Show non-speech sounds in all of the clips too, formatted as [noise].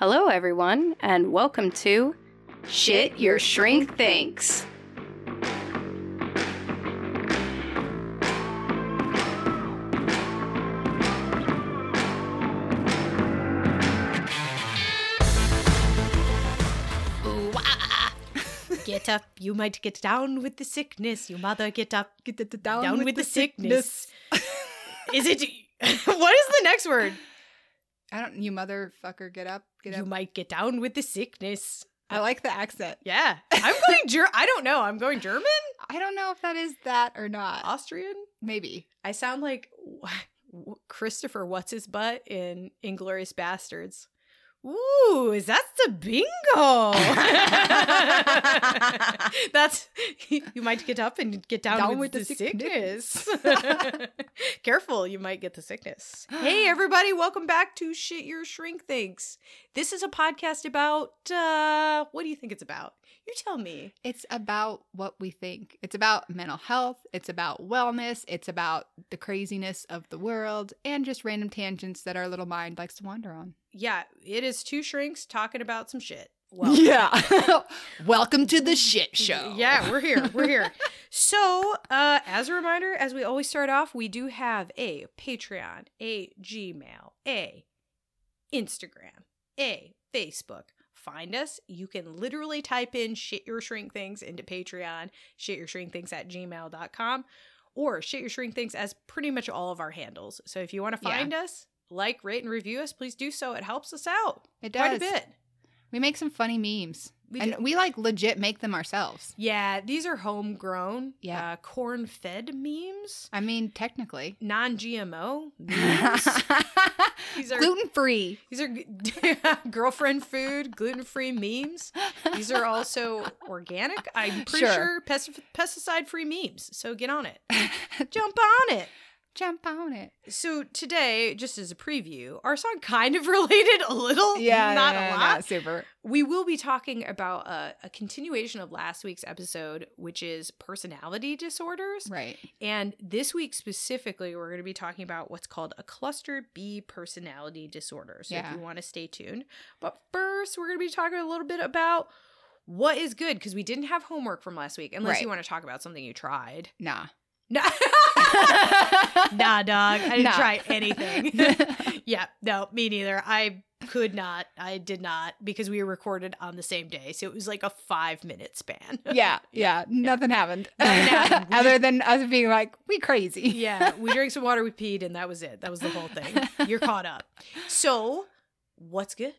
Hello, everyone, and welcome to Shit Your Shrink Thinks. Get up, you might get down with the sickness. You mother, get up, Get the down, with, the, sickness. [laughs] is it? [laughs] what is the next word? I don't. You motherfucker, get up, get You up. You might get down with the sickness. I like the accent. Yeah, I'm [laughs] going Ger. I don't know. I'm going German, I don't know if that is that or not. Austrian. Maybe. I sound like Christopher. What's his butt in Inglourious Basterds? Ooh, is that the bingo? [laughs] That's you might get up and get down, Down with, with the, the sickness. [laughs] Careful, you might get the sickness. [gasps] Hey, everybody, welcome back to Shit Your Shrink Thinks. This is a podcast about uh what do you think it's about? You tell me. It's about what we think. It's about mental health. It's about wellness. It's about the craziness of the world and just random tangents that our little mind likes to wander on. Yeah, it is two shrinks talking about some shit. Well, yeah. [laughs] Welcome to the shit show. Yeah, we're here. We're here. [laughs] so, uh, as a reminder, as we always start off, we do have a Patreon, a Gmail, a Instagram, a Facebook. Find us. You can literally type in shit your shrink thinks into Patreon, shit your shrink thinks at gmail.com, or shit your shrink thinks as pretty much all of our handles. So if you want to Yeah. find us, like, rate, and review us, please do so. It helps us out It does. quite a bit. We make some funny memes. We and do. we like legit make them ourselves. Yeah, these are homegrown, Yeah. uh, corn fed memes, I mean, technically. non GMO memes. [laughs] These are Gluten free. these are [laughs] girlfriend food, gluten free memes. These are also organic. I'm pretty Sure. sure, pesticide free memes. So get on it, [laughs] jump on it. Jump on it. So today, just as a preview, our song kind of [laughs] related a little, yeah, not a lot. Not super. We will be talking about a, a continuation of last week's episode, which is personality disorders. Right. And this week specifically, we're going to be talking about what's called a cluster B personality disorder. So Yeah. if you want to stay tuned. But first, we're going to be talking a little bit about what is good because we didn't have homework from last week, unless you want to talk about something you tried. Nah. No. [laughs] nah, dog. I didn't Nah. try anything. [laughs] yeah, no, me neither. I could not. I did not because we were recorded on the same day. So it was like a five minute span. [laughs] yeah. Yeah. Nothing happened. Nothing happened. Other than us being like, we crazy. yeah, we drank some water, we peed, and that was it. That was the whole thing. You're caught up. So, what's good?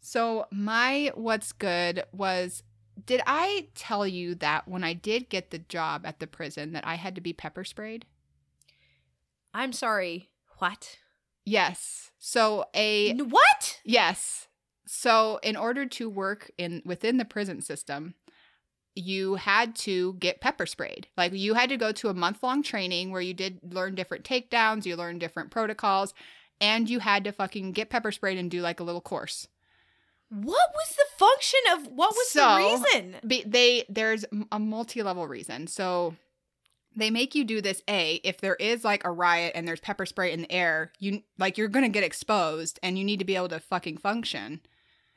So my what's good was did I tell you that when I did get the job at the prison that I had to be pepper sprayed? I'm sorry. What? Yes. So a What? yes. So in order to work in within the prison system, you had to get pepper sprayed. Like you had to go to a month long training where you did learn different takedowns, you learned different protocols, and you had to fucking get pepper sprayed and do like a little course. What was the function of what was So- the reason? Be- they there's a multi-level reason. So they make you do this a if there is like a riot and there's pepper spray in the air, you like you're going to get exposed and you need to be able to fucking function.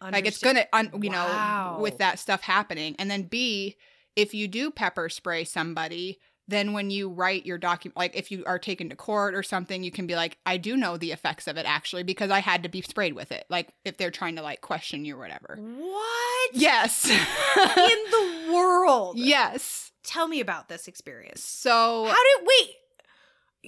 Like it's going to un- you Wow. know with that stuff happening. And then b if you do pepper spray somebody, then when you write your document like if you are taken to court or something, you can be like I do know the effects of it actually because I had to be sprayed with it. Like if they're trying to like question you or whatever. What? Yes. In the world. yes. Tell me about this experience. So How did wait?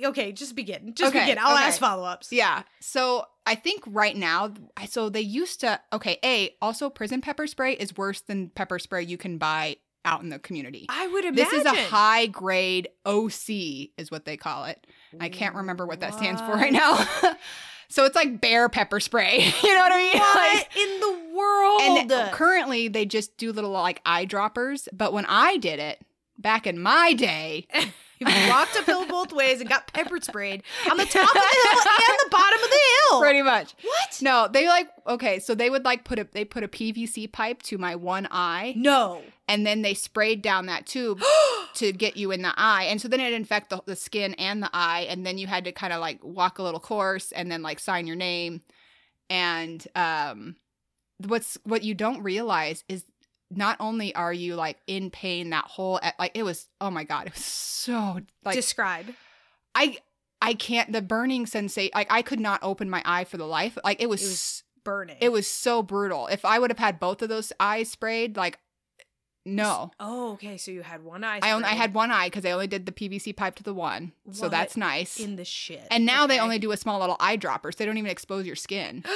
Okay, just begin. Just Okay, begin. I'll okay. ask follow ups. yeah, so I think right now, I- so they used to. Okay, a also prison pepper spray is worse than pepper spray you can buy out in the community. I would imagine This is a high grade OC, is what they call it. I can't remember what that stands for right now. [laughs] so it's like bear pepper spray. [laughs] you know what I mean? What Like, in the world. And uh, currently they just do little like eyedroppers. But when I did it back in my day, [laughs] you walked uphill both ways and got pepper sprayed on the top of the hill and the bottom of the hill. pretty much. What? No, they like okay, so they would like put a they put a PVC pipe to my one eye No. and then they sprayed down that tube [gasps] to get you in the eye. And so then it infect the, the skin and the eye and then you had to kind of like walk a little course and then like sign your name. And um what's what you don't realize is not only are you like in pain that whole like it was oh my god, it was so like Describe. I I can't the burning sensation like I could not open my eye for the life. Like it was It was burning. it was so brutal. If I would have had both of those eyes sprayed, like no. Oh, okay. So you had one eye. I only I had one eye because I only did the PVC pipe to the one. So that's nice. in the shit. and now they only do a small little eyedropper, so they don't even expose your skin. [gasps]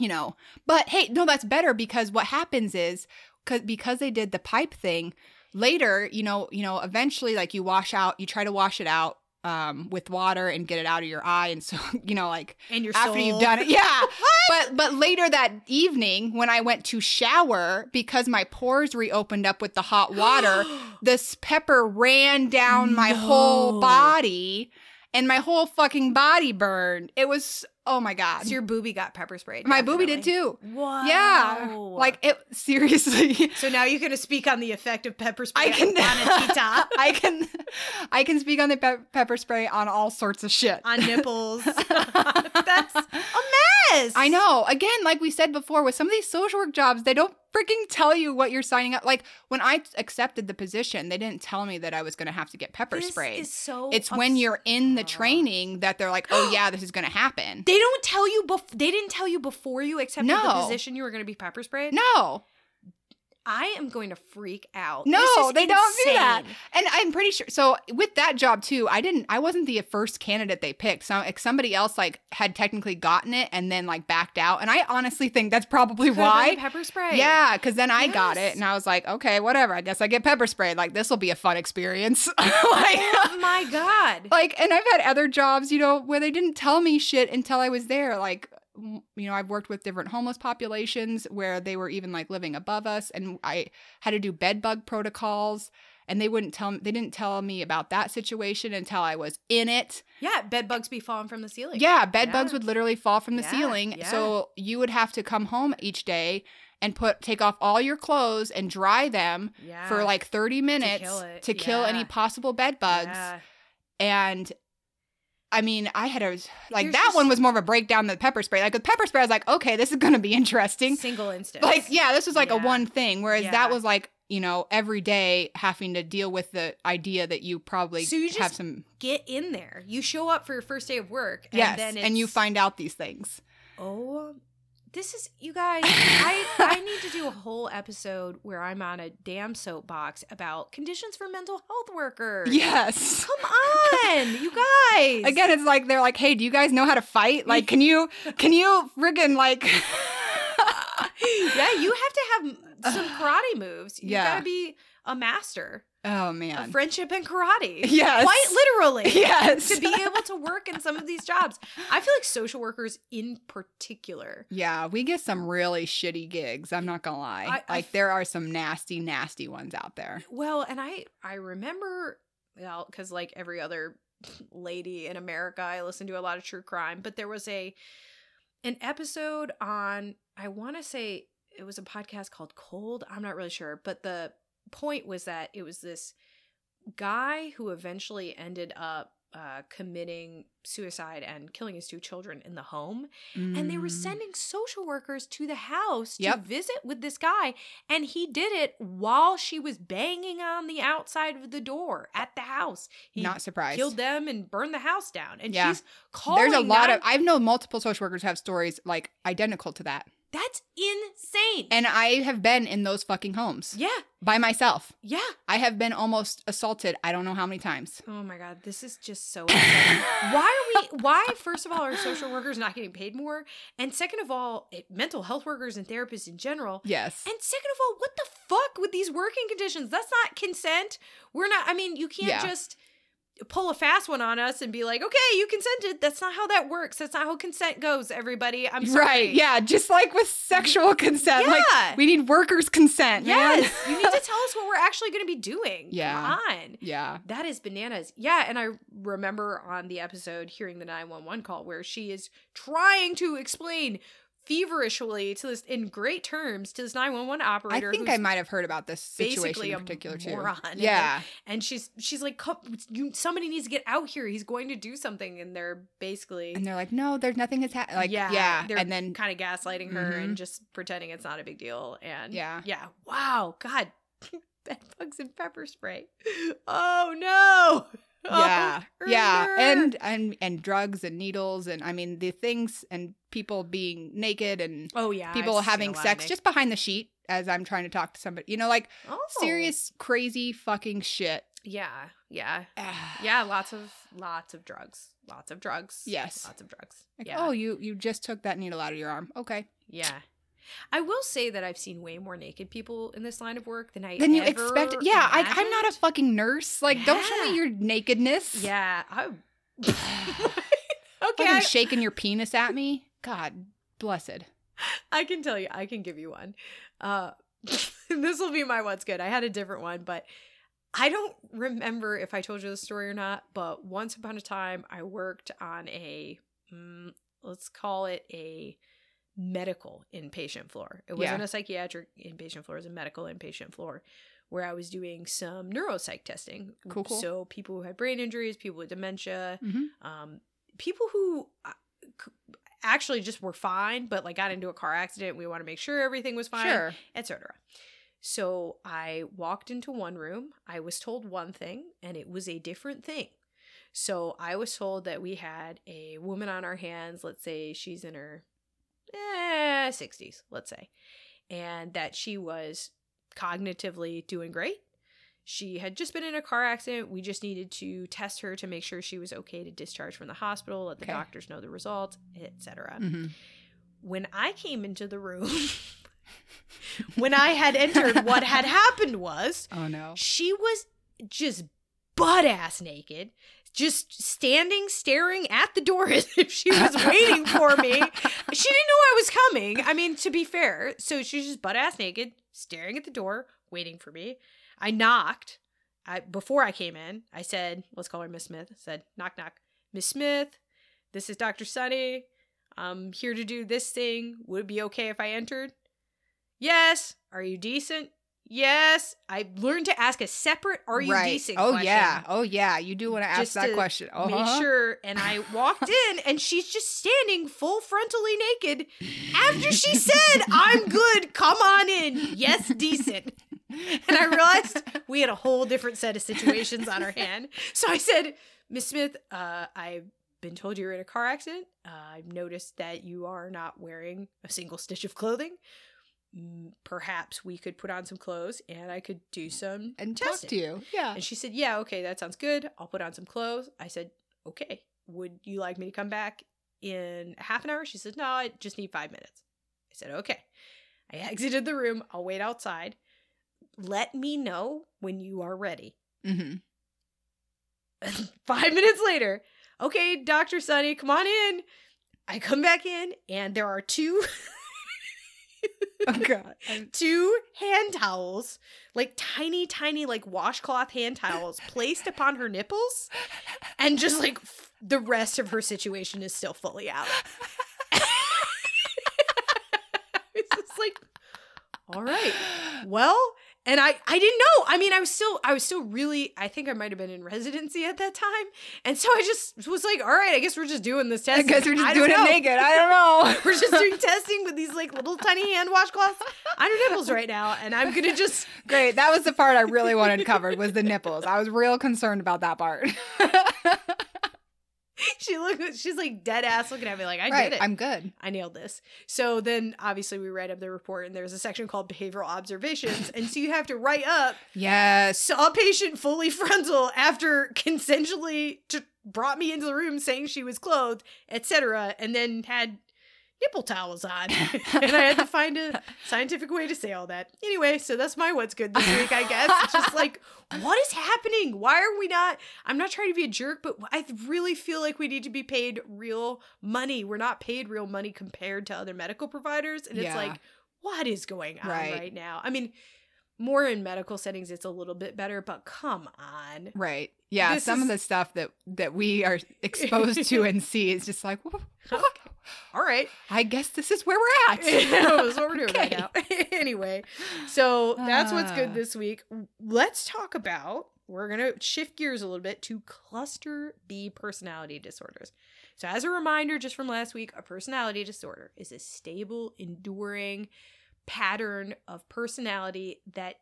You know. But hey, no, that's better because what happens is cause, because they did the pipe thing, later, you know, you know, eventually like you wash out, you try to wash it out um with water and get it out of your eye and so [laughs] you know like and your after soul. you've done it. [laughs] Yeah. but but later that evening when I went to shower because my pores reopened up with the hot water, [gasps] this pepper ran down my whole body and my whole fucking body burned. It was oh my god. So your boobie got pepper sprayed. my booby did too. Wow. Yeah. Like it seriously. So now you can speak on the effect of pepper spray I can on a tita, [laughs] I can I can speak on the pe- pepper spray on all sorts of shit. on nipples. [laughs] [laughs] That's a mess. I know. Again, like we said before, with some of these social work jobs, they don't freaking tell you what you're signing up. Like when I accepted the position, they didn't tell me that I was going to have to get pepper This sprayed. is so. it's when you're in the training that they're like, "Oh yeah, this is going to happen." They don't tell you. Bef- they didn't tell you before you accepted the position you were going to be pepper sprayed. No, I am going to freak out. No, they don't do that. and I'm pretty sure. So with that job too, I didn't. I wasn't the first candidate they picked. So like, somebody else like had technically gotten it and then like backed out. And I honestly think that's probably [laughs] been why. pepper spray? Yeah, because then I got it and I was like, okay, whatever. I guess I get pepper sprayed. Like this will be a fun experience. [laughs] like, Oh my god. [laughs] like, and I've had other jobs, you know, where they didn't tell me shit until I was there. Like, you know, I've worked with different homeless populations where they were even like living above us, and I had to do bed bug protocols. And they wouldn't tell they didn't tell me about that situation until I was in it. Yeah, bed bugs be falling from the ceiling. Yeah, bed Yeah. bugs would literally fall from the Yeah, ceiling. yeah. So you would have to come home each day and put take off all your clothes and dry them for like 30 minutes kill to kill any possible bed bugs. And I mean, I had a like that one was more of a breakdown than the pepper spray. Like with pepper spray, I was like, okay, this is gonna be interesting. Single instance. Like, yeah, this was like a one thing. Whereas Yeah. that was like, you know, every day having to deal with the idea that you probably So you have just- some Get in there. You show up for your first day of work. And yes, then and you find out these things. Oh, this is you guys. I [laughs] I need to do a whole episode where I'm on a damn soapbox about conditions for mental health workers. Yes. Come on, you guys. Again, it's like they're like, "Hey, do you guys know how to fight? Like, can you can you friggin' like [laughs] yeah, you have to have some karate moves. You Yeah. gotta be a master Oh man. friendship and karate. [laughs] Yes. quite literally. [laughs] Yes. to be able to work in some of these jobs. I feel like social workers in particular. Yeah, we get some really shitty gigs. I'm not gonna lie. I- I like f- there are some nasty, nasty ones out there. Well, and I I remember well because like every other lady in America, I listen to a lot of true crime. But there was a an episode on I want to say it was a podcast called Cold. I'm not really sure, but the point was that it was this guy who eventually ended up uh, committing suicide and killing his two children in the home and they were Mm. sending social workers to the house to Yep. visit with this guy and he did it while she was banging on the outside of the door at the house he not surprised. killed them and burned the house down and Yeah. she's calling There's a lot of I've known multiple social workers have stories like identical to that. That's insane And I have been in those fucking homes yeah by myself. yeah I have been almost assaulted I don't know how many times. oh my god this is just so [laughs] why are we why first of all are social workers not getting paid more and second of all it, mental health workers and therapists in general Yes. And second of all, what the fuck with these working conditions? That's not consent. We're not. I mean, you can't Yeah. just. Pull a fast one on us and be like, okay, you consented. That's not how that works. That's not how consent goes, everybody. I'm sorry. Right. Yeah. Just like with sexual consent. Yeah. Like we need workers' consent. Yes. [laughs] you need to tell us what we're actually going to be doing. Yeah. Come on. yeah. That is bananas. Yeah, and I remember on the episode hearing the 911 call where she is trying to explain feverishly to this in great terms to this 911 operator. I think I might have heard about this situation in a particular too. moron. Yeah. and she's she's like you somebody needs to get out here. He's going to do something and they're basically And they're like, no, there's nothing has happened. Like, yeah. yeah, they're And then, kind of gaslighting her Mhm. and just pretending it's not a big deal and Yeah. yeah wow god [laughs] bed bugs and pepper spray oh no yeah. [laughs] Yeah. And, and, and drugs and needles. And I mean, the things and people being naked and oh yeah people I've having a lot of sex just behind the sheet as I'm trying to talk to somebody, you know, like oh. serious, crazy fucking shit. yeah yeah [sighs] yeah lots of lots of drugs lots of drugs Yes. lots of drugs Like, yeah oh, you, you just took that needle out of your arm. Okay. yeah I will say that I've seen way more naked people in this line of work than I Then you expect, yeah, I, I'm not a fucking nurse. Like, don't show me your nakedness. Yeah, I. [sighs] [laughs] okay, Fucking I, shaking your [laughs] penis at me. God blessed. I can tell you, I can give you one. Uh, [laughs] this will be my what's good. I had a different one, but I don't remember if I told you the story or not. But once upon a time, I worked on a, mm, let's call it a medical inpatient floor. It wasn't Yeah. a psychiatric inpatient floor; it was a medical inpatient floor. Where I was doing some neuropsych testing. Cool, cool. So people who had brain injuries, people with dementia, Mhm. um, people who uh, actually just were fine, but like got into a car accident. We want to make sure everything was fine, Sure. etc. So I walked into one room. I was told one thing, and it was a different thing. So I was told that we had a woman on our hands. Let's say she's in her eh, 60s, let's say, and that she was cognitively doing great. She had just been in a car accident. We just needed to test her to make sure she was okay to discharge from the hospital, let the Okay. doctors know the results, etc. hmm When I came into the room, [laughs] when I had entered, what had [laughs] happened was Oh no. she was just butt ass naked, just standing staring at the door [laughs] as if she was waiting for me. She didn't know I was coming. I mean, to be fair, so she's just butt ass naked, staring at the door, waiting for me. I knocked. I before I came in, I said, "Let's call her Miss Smith." I said, "Knock, knock, Miss Smith. This is Doctor Sunny. I'm here to do this thing. Would it be okay if I entered?" Yes. Are you decent? Yes. I learned to ask a separate "Are you right. decent?" Oh question yeah. Oh yeah. You do want to ask that to question. Make Uh-huh. sure. And I walked in, and she's just standing full frontally naked. After she said, "I'm good. Come on in. Yes, decent." And I realized we had a whole different set of situations on our hand. So I said, Miss Smith, uh, I've been told you're in a car accident. Uh, I've noticed that you are not wearing a single stitch of clothing. Perhaps we could put on some clothes and I could do some and testing. talk to you. Yeah. And she said, Yeah, okay, that sounds good. I'll put on some clothes. I said, Okay, would you like me to come back in half an hour? She said, No, I just need five minutes. I said, Okay. I [laughs] exited the room. I'll wait outside. Let me know when you are ready. hmm [laughs] five minutes later, okay, Dr. Sunny, come on in. I come back in, and there are two. [laughs] Oh [laughs] god. I'm- two hand towels, like tiny, tiny, like washcloth hand towels, placed upon her nipples, and just like f- the rest of her situation is still fully out. [laughs] it's just like, all right, well, and I, I didn't know. I mean, I was still, I was still really. I think I might have been in residency at that time, and so I just was like, all right, I guess we're just doing this test. I guess we're just I doing it naked. I don't know. [laughs] We're just doing testing with these like little tiny hand washcloths on her nipples right now, and I'm gonna just [laughs] Great. That was the part I really wanted covered was the nipples. I was real concerned about that part. [laughs] [laughs] she look she's like dead ass looking at me like I right. did it. I'm good. I nailed this. So then obviously we write up the report and there's a section called behavioral observations. [sighs] and so you have to write up Yes. saw patient fully [laughs] frontal after consensually brought me into the room saying she was clothed, etc. And then had nipple towels on. [laughs] [laughs] and I had to find a scientific way to say all that. Anyway, so that's my what's good this week, I guess. It's just like, [laughs] what is happening? Why are we not? I'm not trying to be a jerk, but I really feel like we need to be paid real money. We're not paid real money compared to other medical providers. And it's Yeah. like, what is going on Right. right. now? I mean, more in medical settings, it's a little bit better, but come on. Right. Yeah. This some is- of the stuff that that we are [laughs] exposed to and see is just like, "Whoa, whoa, All right. I guess this is where we're at. [laughs] that's what we're doing right now. [laughs] anyway, so that's what's Ah. good this week. Let's talk about. We're gonna shift gears a little bit to cluster B personality disorders. So, as a reminder, just from last week, a personality disorder is a stable, enduring pattern of personality that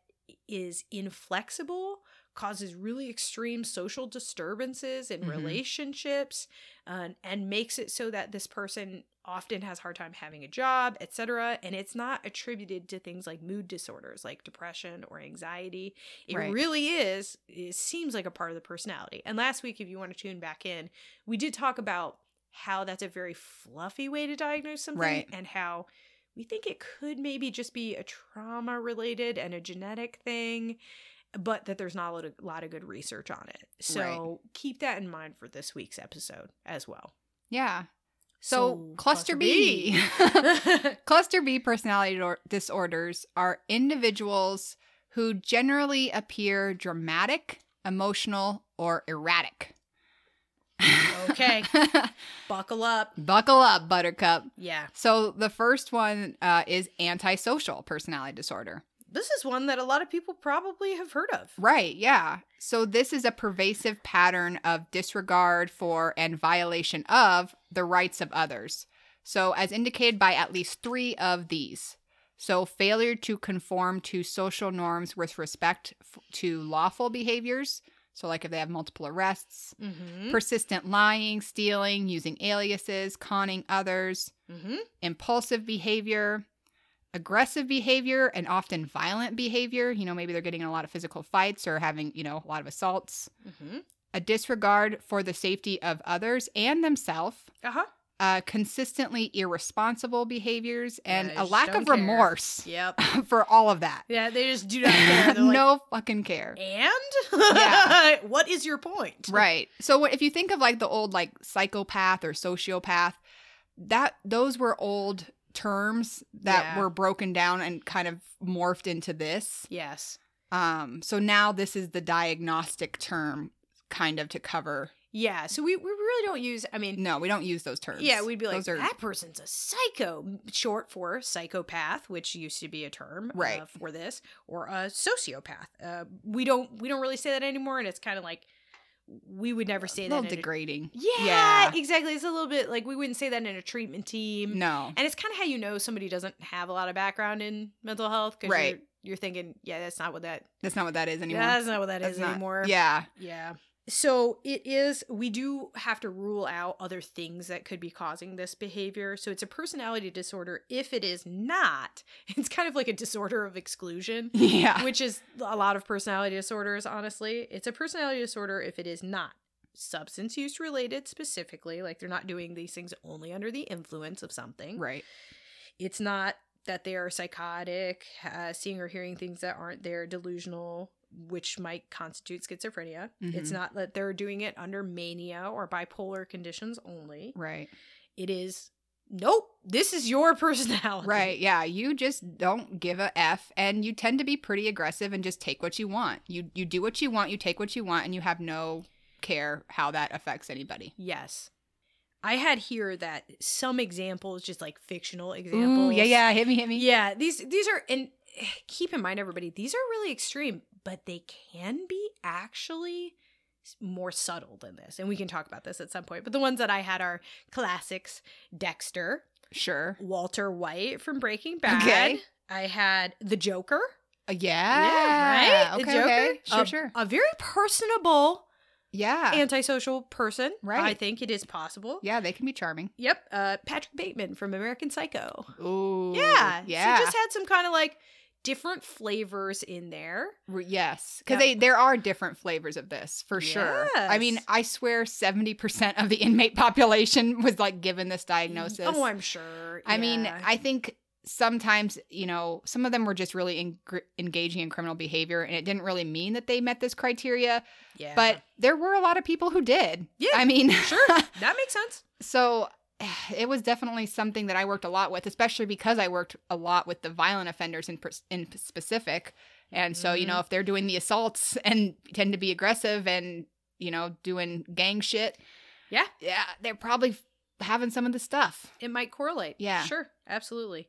is inflexible, causes really extreme social disturbances in Mhm. relationships, uh, and makes it so that this person often has hard time having a job, etc. And it's not attributed to things like mood disorders like depression or anxiety. It Right. really is, it seems like a part of the personality. And last week, if you want to tune back in, we did talk about how that's a very fluffy way to diagnose something Right. and how we think it could maybe just be a trauma related and a genetic thing but that there's not a lot of, lot of good research on it so keep that in mind for this week's episode as well Yeah. So, So, cluster, cluster B. B. cluster B [laughs] personality disorders are individuals who generally appear dramatic, emotional, or erratic. Okay. [laughs] buckle up Buckle up, Buttercup. yeah So the first one uh, is antisocial personality disorder. this is one that a lot of people probably have heard of Right, yeah. So this is a pervasive pattern of disregard for and violation of the rights of others. So, as indicated by at least three of these. So, failure to conform to social norms with respect f- to lawful behaviors. So, like if they have multiple arrests, mm-hmm. persistent lying, stealing, using aliases, conning others, Mm-hmm. impulsive behavior, aggressive behavior, and often violent behavior. You know, maybe they're getting in a lot of physical fights or having, you know, a lot of assaults. Mm-hmm. A disregard for the safety of others and themselves. uh-huh Uh, consistently irresponsible behaviors and Yeah, a lack of care. remorse yep [laughs] for all of that. yeah they just do not care [laughs] like, no fucking care. and Yeah. [laughs] what is your point Right. So what- if you think of like the old like psychopath or sociopath, that those were old terms that Yeah. were broken down and kind of morphed into this. yes Um so now this is the diagnostic term kind of to cover. Yeah so we, we really don't use i mean No, we don't use those terms. Yeah, we'd be like, those are that person's a psycho, short for psychopath, which used to be a term Right. uh, for this, or a sociopath. Uh, we don't we don't really say that anymore, and it's kind of like we would never a say little that. A, degrading. yeah, Yeah. exactly. It's a little bit like we wouldn't say that in a treatment team. No. And it's kind of how you know somebody doesn't have a lot of background in mental health because Right. you're, you're thinking, yeah, that's not what that. That's not what that is anymore. That's not what that That's is not- anymore. Yeah. Yeah. So it is, we do have to rule out other things that could be causing this behavior. So it's a personality disorder. If it is not, [laughs] it's kind of like a disorder of exclusion, Yeah. which is a lot of personality disorders, honestly. It's a personality disorder if it is not substance use related specifically, like they're not doing these things only under the influence of something. Right. It's not that they are psychotic, uh, seeing or hearing things that aren't there, delusional, which might constitute schizophrenia. It's Mhm. not that they're doing it under mania or bipolar conditions only. Right. It is, nope, this is your [laughs] personality. Right. Yeah. You just don't give a F and you tend to be pretty aggressive and just take what you want. You you do what you want, you take what you want, and you have no care how that affects anybody. Yes. I had here that some examples, just like fictional Ooh, examples. yeah, yeah. Hit me, hit me. Yeah, these these are and keep in mind everybody, these are really extreme, but they can be actually more subtle than this. And we can talk about this at some point. But the ones that I had are classics, Dexter, Sure. Walter White from Breaking Bad. Okay. I had the Joker. Uh, yeah. right? Okay. the Joker. okay. Sure, a, sure. A very personable Yeah. antisocial person. Right. I think it is possible. yeah, they can be charming. Yep. Uh, Patrick Bateman from American Psycho. Ooh. Yeah. Yeah. So just had some kind of like different flavors in there. Yes, because Yep. they there are different flavors of this for sure. I mean, I swear seventy percent of the inmate population was like given this oh, diagnosis. Oh, I'm sure. I mean. I think sometimes you know some of them were just really en- engaging in criminal behavior, and it didn't really mean that they met this criteria. yeah. But there were a lot of people who did. Yeah, I mean, sure, [laughs] that makes sense. so [sighs] it was definitely something that I worked a lot with, especially because I worked a lot with the violent offenders in in specific. And so, you Mm-hmm. know, if they're doing the assaults [laughs] and tend to be aggressive and you know doing gang shit, Yeah. yeah, they're probably having some of the stuff. It might correlate. Yeah. Sure. Absolutely.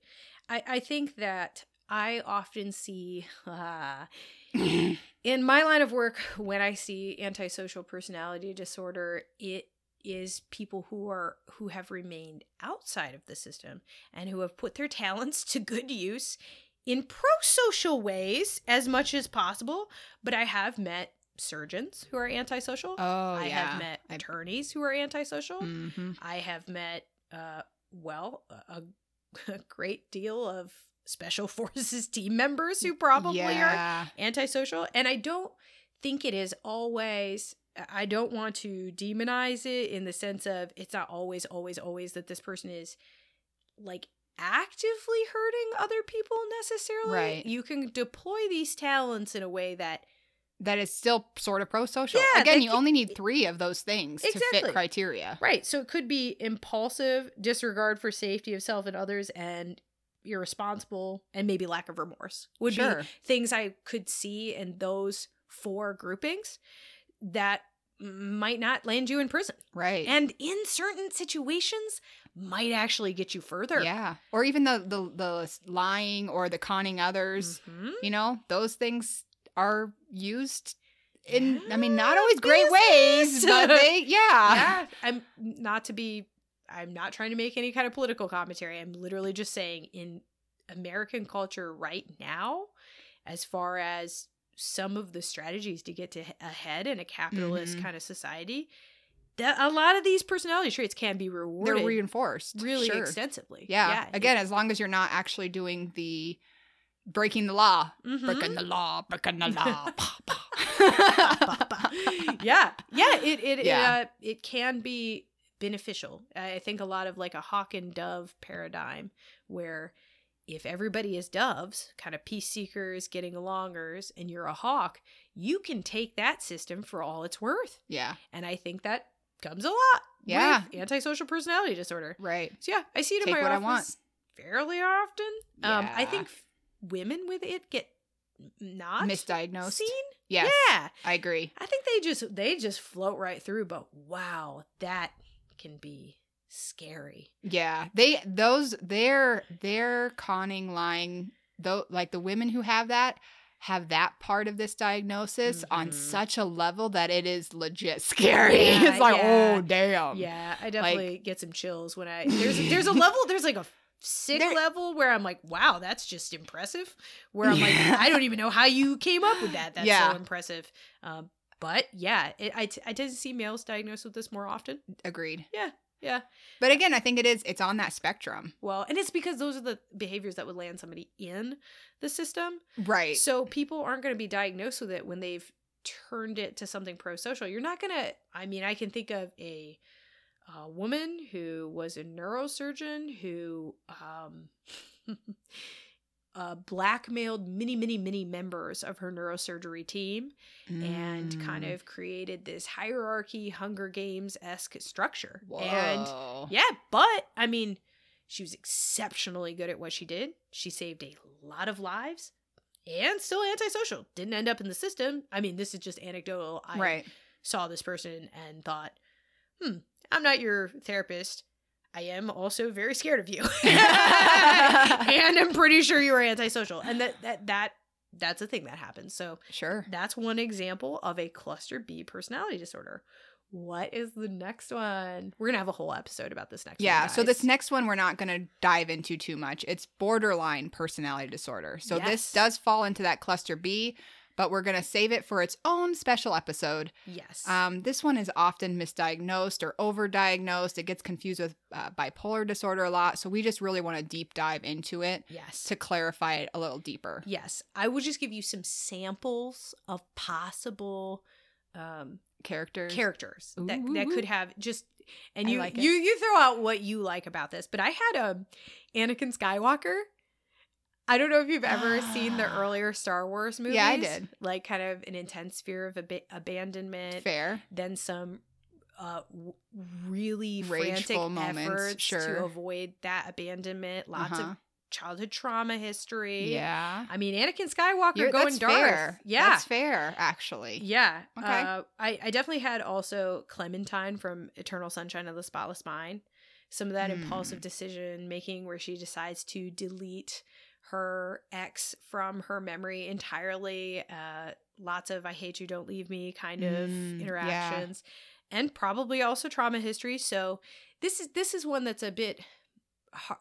I, I think that I often see uh, [laughs] [clears throat] in my line of work when I see antisocial personality disorder, it is people who are who have remained outside of the system and who have put their [laughs] talents to good use in pro-social ways as much as possible but i have met surgeons who are antisocial Oh, i yeah. have met attorneys who are antisocial Mhm. I have met, uh, well, a, a [laughs] great deal of special [laughs] forces team members who probably are antisocial. And I don't think it is always, I don't want to demonize it in the sense of it's not always, always, always that this person is like actively hurting other people necessarily. Right. You can deploy these talents in a way that that is still sort of pro-social. Yeah, Again, you only need three of those things to fit criteria. Right. So it could be impulsive, disregard for safety of self and others, and irresponsible, and maybe lack of remorse would Sure. be things I could see in those four groupings that might not land you in prison. Right. And in certain situations, might actually get you further. yeah. Or even the, the the lying or the conning others. Mhm. You know, those things are used in I mean not always great ways, but they [laughs] yeah. yeah i'm not to be i'm not trying to make any kind of political commentary i'm literally just saying in american culture right now as far as some of the strategies to get to ahead in a capitalist Mhm. kind of society that a lot of these personality traits can be rewarded They're reinforced. really sure. extensively Yeah. it- Again, as long as you're not actually doing the breaking the law. Mhm. Breaking the law, breaking the law. [laughs] yeah yeah it it Yeah. It, uh, it can be beneficial i think a lot of like a hawk and dove paradigm where if everybody is doves kind of peace seekers getting alongers and you're a hawk you can take that system for all it's worth yeah. and i think that comes a lot Yeah. with antisocial personality disorder Right. so yeah i see it in my what I office want. fairly often um i think women with it get not Misdiagnosed. seen Yes. yeah I agree. I think they just they just float right through, but wow, that can be scary. Yeah, they those they're they're conning, lying. Though, like the women who have that have that part of this diagnosis on Mhm. such a level that it is legit [laughs] scary. Yeah, it's like, yeah. oh damn. Yeah, I definitely get some chills when I there's [laughs] there's a level there's like a sick There- level where I'm like, wow, that's just impressive. Where I'm like, I don't even know how you came up with that. [laughs] That's Yeah. so impressive. Um, but yeah, it, I t- I tend to see males diagnosed with this more often. Agreed. Yeah. But again, I think it is. It's on that spectrum. Well, and it's because those are the behaviors that would land somebody in the system. Right. So people aren't going to be diagnosed with it when they've turned it to something pro-social. You're not going to I mean, I can think of a, a woman who was a neurosurgeon who um [laughs] uh, blackmailed many, many, many members of her neurosurgery team and kind Mm. of created this hierarchy, Hunger Games esque structure. And yeah, but I mean, she was exceptionally good at what she did. She saved a lot of lives and still antisocial. Didn't end up in the system. I mean, this is just anecdotal. I right. saw this person and thought, hmm, I'm not your therapist. I am also very scared of you. [laughs] [laughs] and I'm pretty sure you are antisocial. And that that that that's a thing that happens. So Sure. that's one example of a cluster B personality disorder. What is the next one? We're gonna have a whole episode about this next Yeah. one. So this next one we're not going to dive into too much. It's borderline personality disorder. So Yes. this does fall into that cluster B, but we're going to save it for its own special episode. Yes. Um, this one is often misdiagnosed or overdiagnosed. It gets confused with uh, bipolar disorder a lot. So we just really want to deep dive into it yes. to clarify it a little deeper. yes. I will just give you some samples of possible um, Characters. characters that, Ooh, that ooh, could have just and you like you you throw out what you like about this but i had a anakin skywalker i don't know if you've ever seen the [gasps] earlier star wars movies Yeah, I did. like kind of an intense fear of ab- abandonment Fair. then some uh w- really Rageful frantic moments, efforts sure. to avoid that abandonment lots Uh-huh. of childhood trauma history Yeah. i mean anakin skywalker You're- going dark fair. yeah That's fair, actually. yeah. Okay. Uh, I, I definitely had also Clementine from Eternal Sunshine of the Spotless Mind. Some of that Hmm. impulsive decision making where she decides to delete her ex from her memory entirely. Uh, lots of I hate you, don't leave me kind of Mm, yeah. interactions. And probably also trauma history. So this is this is one that's a bit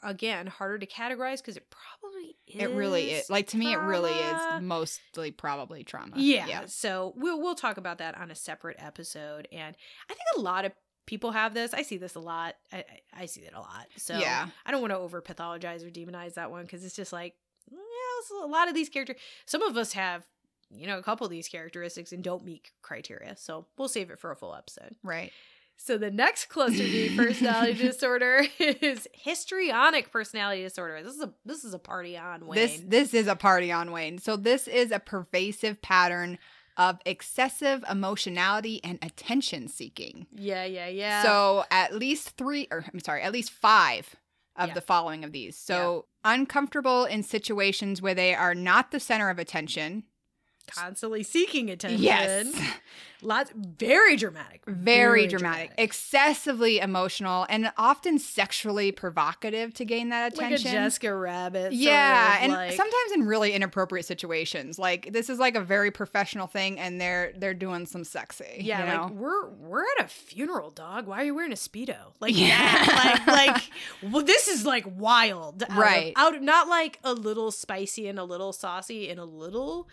again harder to categorize because it probably is It really is. Like to me, it really is mostly probably trauma. Yeah. So we'll we'll talk about that on a separate episode. And I think a lot of people have this. I see this a lot. I I, see it a lot. So Yeah. I don't want to over pathologize or demonize that one because it's just like yeah, a lot of these characters. Some of us have you know a couple of these characteristics and don't meet criteria. So we'll save it for a full episode. Right. So the next cluster B [laughs] personality disorder is histrionic personality disorder. This is a this is a party on Wayne. This this is a party on Wayne. So this is a pervasive pattern of excessive emotionality and attention seeking. yeah, yeah, yeah. So at least three, or I'm sorry, at least five of Yeah. the following of these. So uncomfortable in situations where they are not the center of attention. Constantly seeking attention. Yes. [laughs] Lots very dramatic. Very, dramatic, excessively emotional, and often sexually provocative to gain that like attention. Jessica Rabbit. sort yeah, of, and like- sometimes in really inappropriate situations. Like this is like a very professional thing, and they're they're doing some sexy. yeah, you like we're we're at a funeral, dog. Why are you wearing a speedo? Like Yeah. that. like [laughs] like well, this is like wild, out of- Right. Out, not like a little spicy and a little saucy and a little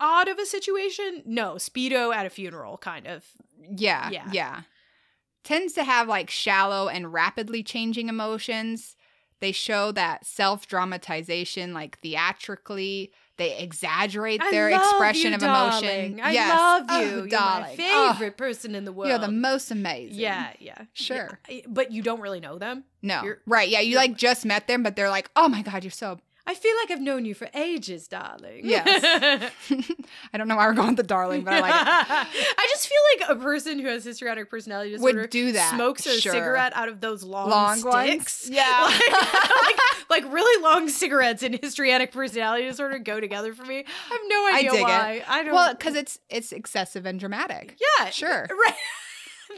odd of a situation. No, speedo at a funeral, kind of. yeah, Yeah. yeah, Tends to have like shallow and rapidly changing emotions. They show that self dramatization, like theatrically. They exaggerate I their expression you, of emotion. darling. I Yes. love Oh, you. You're darling. my Oh, favorite person in the world. You're the most amazing. Yeah, yeah, Sure. Yeah. But you don't really know them. No. You're- right. Yeah. You like just met them, but they're like, oh my God, you're so. I feel like I've known you for ages, darling. Yes. [laughs] [laughs] I don't know why we're going with the darling, but I like it. [laughs] I just feel like a person who has histrionic personality disorder Would do that, smokes a sure. cigarette out of those long, Long sticks. ones? Yeah. like, like really long cigarettes and histrionic personality disorder go together for me. I have no I idea it. why. I don't. Well, because it's it's excessive and dramatic. yeah, sure. Right.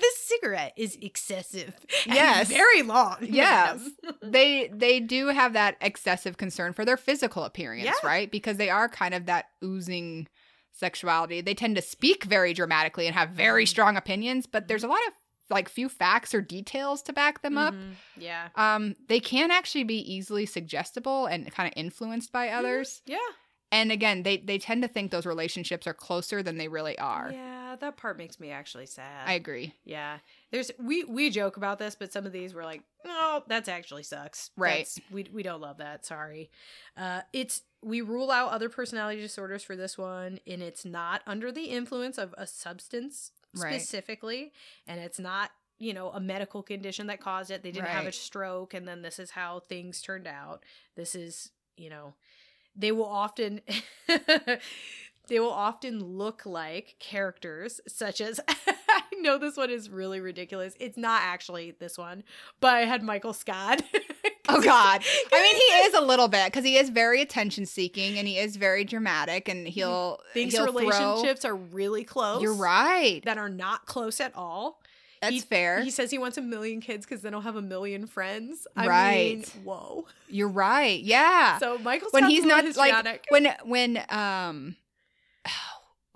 This cigarette is excessive. and Yes. very long. [laughs] Yes. they they do have that excessive concern for their physical appearance, Yeah. right? Because they are kind of that oozing sexuality. They tend to speak very dramatically and have very Mm-hmm. strong opinions, but there's a lot of like few facts or details to back them up. Mhm. Yeah. Um, they can actually be easily suggestible and kind of influenced by others. Yeah. And again, they they tend to think those relationships are closer than they really are. Yeah, that part makes me actually sad. I agree. Yeah. There's we we joke about this, but some of these were like, oh that's actually sucks. Right. That's- we we don't love that. Sorry. Uh it's we rule out other personality disorders for this one, and it's not under the influence of a substance Right. specifically, and it's not you know a medical condition that caused it. They didn't have a stroke, and then this is how things turned out. This is you know they will often [laughs] they will often look like characters such as [laughs] I know this one is really ridiculous. It's not actually this one, but I had Michael Scott. [laughs] Oh God! I mean, he is a little bit because he is very attention seeking and he is very dramatic and he'll thinks he'll throw- relationships are really close. You're right. That are not close at all. That's he- fair. He says he wants a million kids because then he'll have a million friends. I Right. mean, whoa. You're right. Yeah. So Michael when he's not like when when um [sighs]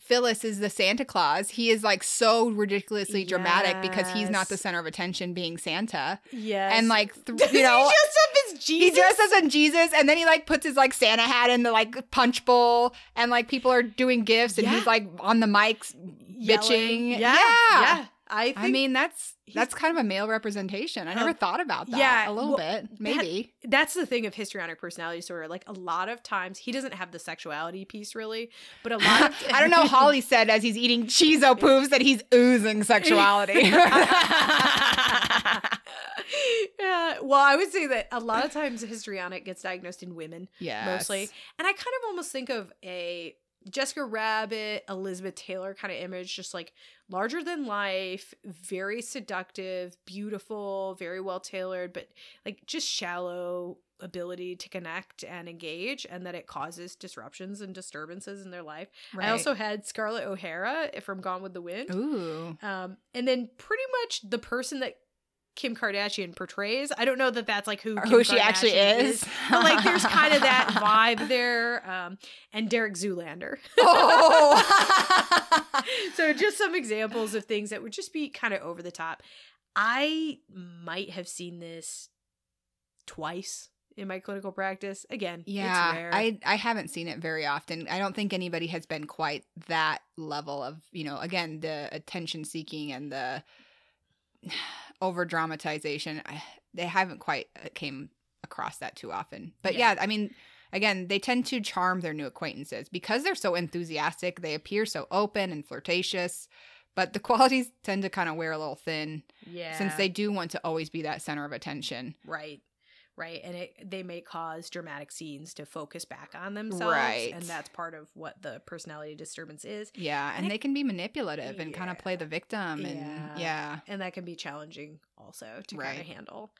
Phyllis is the Santa Claus, he is like so ridiculously dramatic because he's not the center of attention being Santa. Yes. And like, th- [laughs] you know, he dress up as he Jesus? dresses as Jesus and then he like puts his like Santa hat in the like punch bowl and like people are doing gifts and Yeah. he's like on the mics Yelling. bitching. Yeah. Yeah. Yeah. I think I mean, that's that's kind of a male representation. I never Um, thought about that. yeah, a little well, bit, maybe. that's the thing of histrionic personality disorder. Like a lot of times, he doesn't have the sexuality piece really, but a lot of [laughs] I don't know. Holly [laughs] said as he's eating Cheezo poofs that he's oozing sexuality. [laughs] yeah. Well, I would say that a lot of times histrionic gets diagnosed in women yeah, mostly, and I kind of almost think of a Jessica Rabbit, Elizabeth Taylor kind of image, just like larger than life, very seductive, beautiful, very well tailored, but like just shallow ability to connect and engage and that it causes disruptions and disturbances in their life. Right. I also had Scarlett O'Hara from Gone with the Wind. ooh. Um, and then pretty much the person that Kim Kardashian portrays. I don't know that that's like who Or Kim who she actually Kardashian is. but like there's [laughs] kind of that vibe there. Um, and Derek Zoolander. oh. [laughs] so just some examples of things that would just be kind of over the top. I might have seen this twice in my clinical practice. Again, it's yeah, rare. I I haven't seen it very often. I don't think anybody has been quite that level of you know again the attention seeking and the over dramatization. They haven't quite uh, came across that too often. But Yeah. yeah, I mean. Again, they tend to charm their new acquaintances because they're so enthusiastic. They appear so open and flirtatious, but the [laughs] qualities tend to kind of wear a little thin yeah, since they do want to always be that center of attention. right. Right, and it they may cause dramatic scenes to focus back on themselves, Right. and that's part of what the personality disturbance is. Yeah, and And it- they can be manipulative and kind of play the victim and Yeah. yeah. and that can be challenging also to kind of handle.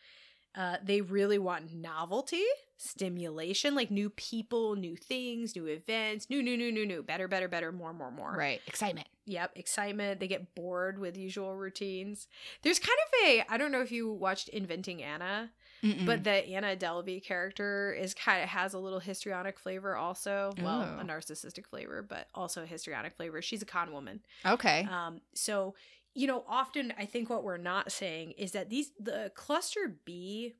Uh, they really want novelty, stimulation, like new people, new things, new events, new, new, new, new, new, better, better, better, more, more, more. Right. Excitement. Yep, excitement. They get bored with usual routines. There's kind of a, I don't know if you watched Inventing Anna, Mm. but the Anna Delvey character is kind of has a little histrionic flavor also. Well, Oh. a narcissistic flavor, but also a histrionic flavor. She's a con woman. okay. Um, so you know, often I think what we're not saying is that these the cluster B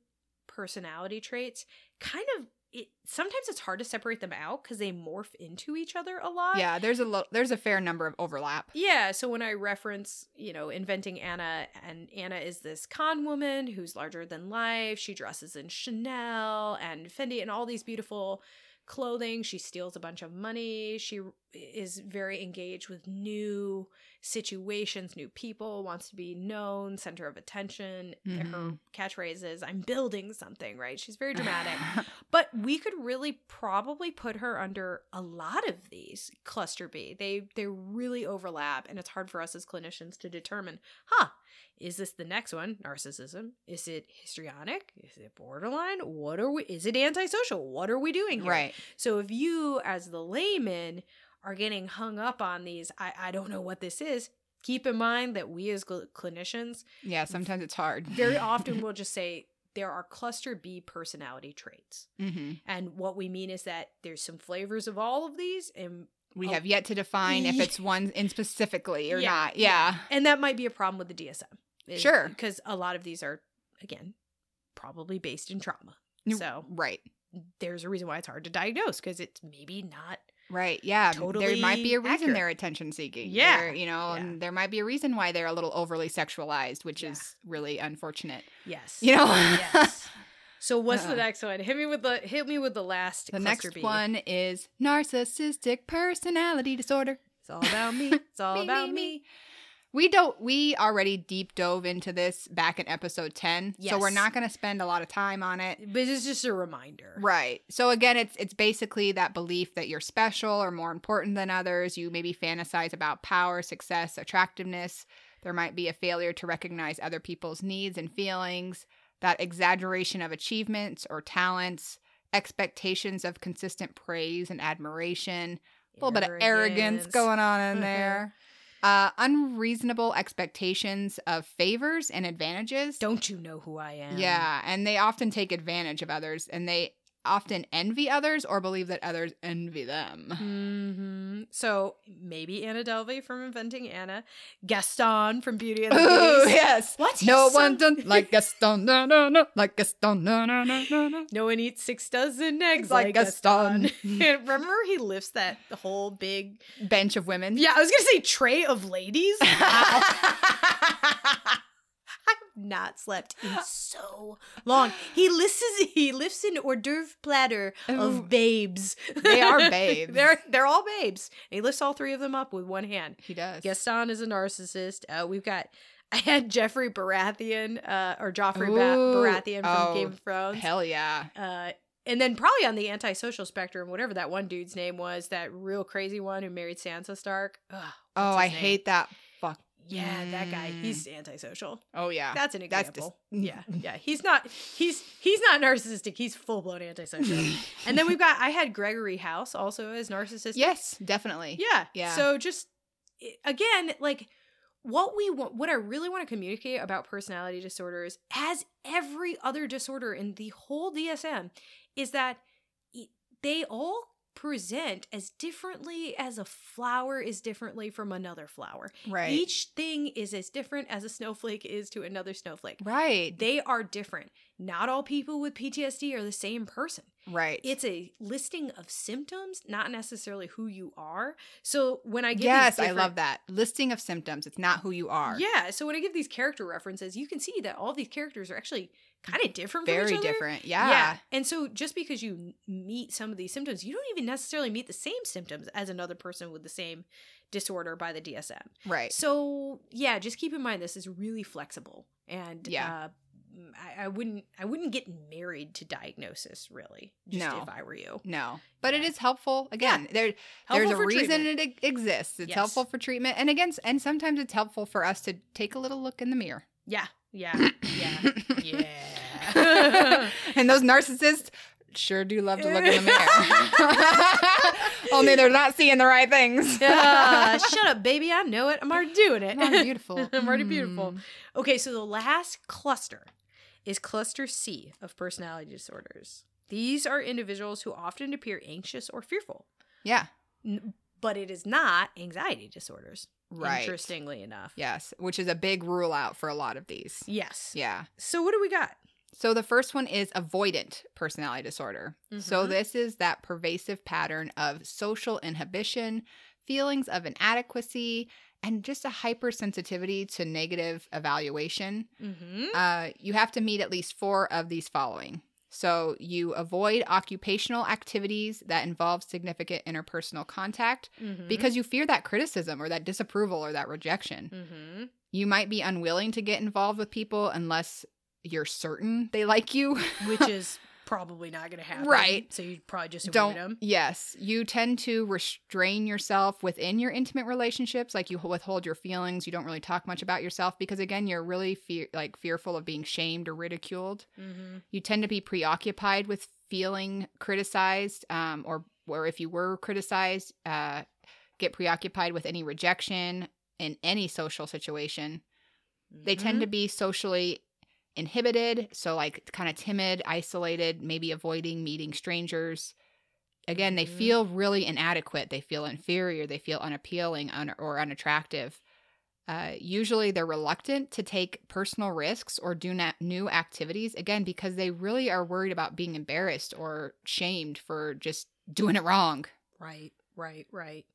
personality traits kind of it sometimes it's hard to separate them out because they morph into each other a lot. yeah, there's a lo- there's a fair number of overlap. Yeah, so when I reference, you know, inventing Anna, and Anna is this con woman who's larger than life. She dresses in Chanel and Fendi and all these beautiful clothing. She steals a bunch of money. She is very engaged with new situations, new people, wants to be known, center of attention. Her Mhm. catchphrase is, I'm building something, right? She's very dramatic. [laughs] But we could really probably put her under a lot of these cluster B. They they really overlap, and it's hard for us as clinicians to determine, huh, is this the next one? Narcissism? Is it histrionic? Is it borderline? What are we is it antisocial? What are we doing here? right. So if you as the layman are getting hung up on these, I, I don't know what this is, keep in mind that we as cl- clinicians Yeah, sometimes it's hard. very [laughs] often we'll just say there are cluster B personality traits. hmm And what we mean is that there's some flavors of all of these and We Oh. have yet to define if it's [laughs] one in specifically or Yeah, not. Yeah. and that might be a problem with the DSM. is- Sure. Because a lot of these are again probably based in trauma. So Right. there's a reason why it's hard to diagnose because it's maybe not Right. Yeah. Totally there might be a reason accurate. they're attention seeking. Yeah. There- you know, Yeah. and there might be a reason why they're a little overly sexualized, which Yeah. is really unfortunate. yes. You know? yes. [laughs] So what's the Uh. next one? Hit me with the hit me with the last The next B. one is narcissistic personality disorder. It's all about me. It's [laughs] all Me, about me, me. We don't we already deep dove into this back in episode 10. So we're not going to spend a lot of time on it. But it's just a reminder. Right. So again, it's it's basically that belief that you're special or more important than others. You maybe fantasize about power, success, attractiveness. There might be a failure to recognize other people's needs and feelings, that exaggeration of achievements or talents, expectations of consistent praise and admiration, a little bit of arrogance going on in there. [laughs] Uh, unreasonable expectations of favors and advantages. Don't you know who I am? Yeah, and they often take advantage of others and they often envy others or believe that others envy them. hmm So maybe Anna Delvey from Inventing Anna, Gaston from Beauty and the Ooh, Beast. yes. What? No His one done [laughs] like Gaston, no, no, no, like Gaston, no, no, no, no, no. No one eats six dozen eggs Like like, Gaston. Gaston. [laughs] [laughs] Remember he lifts that whole big Bench of women. Yeah, I was gonna say tray of ladies. [laughs] I've not slept in so long. He lifts he lifts an hors d'oeuvre platter of babes. They are [laughs] babes. they're they're all babes. And he lifts all three of them up with one hand. he does. Gaston is a narcissist. Uh, we've got [laughs] I had Jeffrey Baratheon, uh, or Joffrey ba- Baratheon from Oh, Game of Thrones. Hell yeah. Uh, and then probably on the antisocial spectrum, whatever that one dude's name was, that real crazy one who married Sansa Stark. Ugh, Oh, I name? hate that. Yeah, that guy. Mm. He's antisocial. Oh yeah. That's an That's example. dis- yeah, yeah. He's not. He's he's not narcissistic. He's full blown antisocial. [laughs] and then we've got. I had Gregory House also as narcissistic. yes, definitely. Yeah. Yeah. So just again, like what we want, what I really want to communicate about personality disorders, as every other disorder in the whole DSM, is that they all present as differently as a flower is differently from another flower. Right. Each thing is as different as a snowflake is to another snowflake. right. They are different. Not all people with PTSD are the same person. right. It's a listing of symptoms, not necessarily who you are. So when I give yes, I love that. Listing of symptoms. It's not who you are. Yeah, so when I give these character references, you can see that all these characters are actually kind of different Very different. Yeah. yeah And so just because you meet some of these symptoms, you don't even necessarily meet the same symptoms as another person with the same disorder by the DSM. Right. So yeah, just keep in mind this is really flexible, and Yeah. uh, I, I wouldn't I wouldn't get married to diagnosis really. Just No. if I were you, No, but it is helpful. Again, there Helpful there's a reason treatment. it exists. It's Yes. helpful for treatment, and again, and sometimes it's helpful for us to take a little look in the mirror. Yeah, yeah, yeah, yeah. and those narcissists sure do love to look in the mirror. [laughs] Only they're not seeing the right things. Ah, shut up, baby. I know it. I'm already doing it. I'm beautiful. [laughs] I'm already beautiful. Mm. Okay, so the last cluster is cluster C of personality disorders. These are individuals who often appear anxious or fearful, Yeah. But it is not anxiety disorders. Right. Interestingly enough. Yes, which is a big rule out for a lot of these. Yes. Yeah. So what do we got? So the first one is avoidant personality disorder. So Mhm. this is that pervasive pattern of social inhibition, feelings of inadequacy, and just a hypersensitivity to negative evaluation. Mm-hmm. Uh, you have to meet at least four of these following. So you avoid occupational activities that involve significant interpersonal contact mm-hmm. because you fear that criticism or that disapproval or that rejection. mm-hmm. You might be unwilling to get involved with people unless you're certain they like you. which [laughs] is probably not going to happen. Right. So you probably just avoid Don't. them. Yes, you tend to restrain yourself within your intimate relationships. Like you withhold your feelings. You don't really talk much about yourself because again, you're really fear like fearful of being shamed or ridiculed. Mm-hmm. You tend to be preoccupied with feeling criticized, um, or or if you were criticized, uh, get preoccupied with any rejection in any social situation. They tend Mm-hmm. to be socially inhibited, so like kind of timid, isolated, maybe avoiding meeting strangers. Again, they Mhm. feel really inadequate. They feel inferior. They feel unappealing un- or unattractive. Uh, usually, they're reluctant to take personal risks or do na- new activities. Again, because they really are worried about being embarrassed or shamed for just doing it wrong. Right, right, right.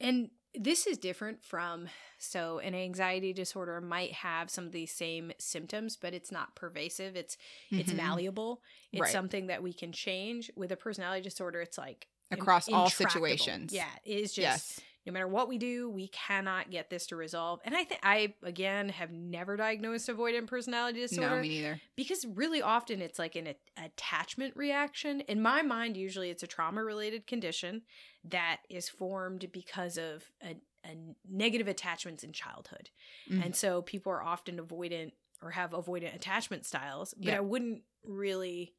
And this is different from so an anxiety disorder might have some of these same symptoms, but it's not pervasive. It's it's Mhm. malleable. It's Right. something that we can change. With a personality disorder, it's like in- Across all situations. Yeah, it is just yes. no matter what we do, we cannot get this to resolve. And I think I again have never diagnosed avoidant personality disorder No, me neither. because really often it's like an a- attachment reaction. In my mind, usually it's a trauma related condition that is formed because of a, a negative attachments in childhood. Mhm. And so people are often avoidant or have avoidant attachment styles. But Yeah. I wouldn't really.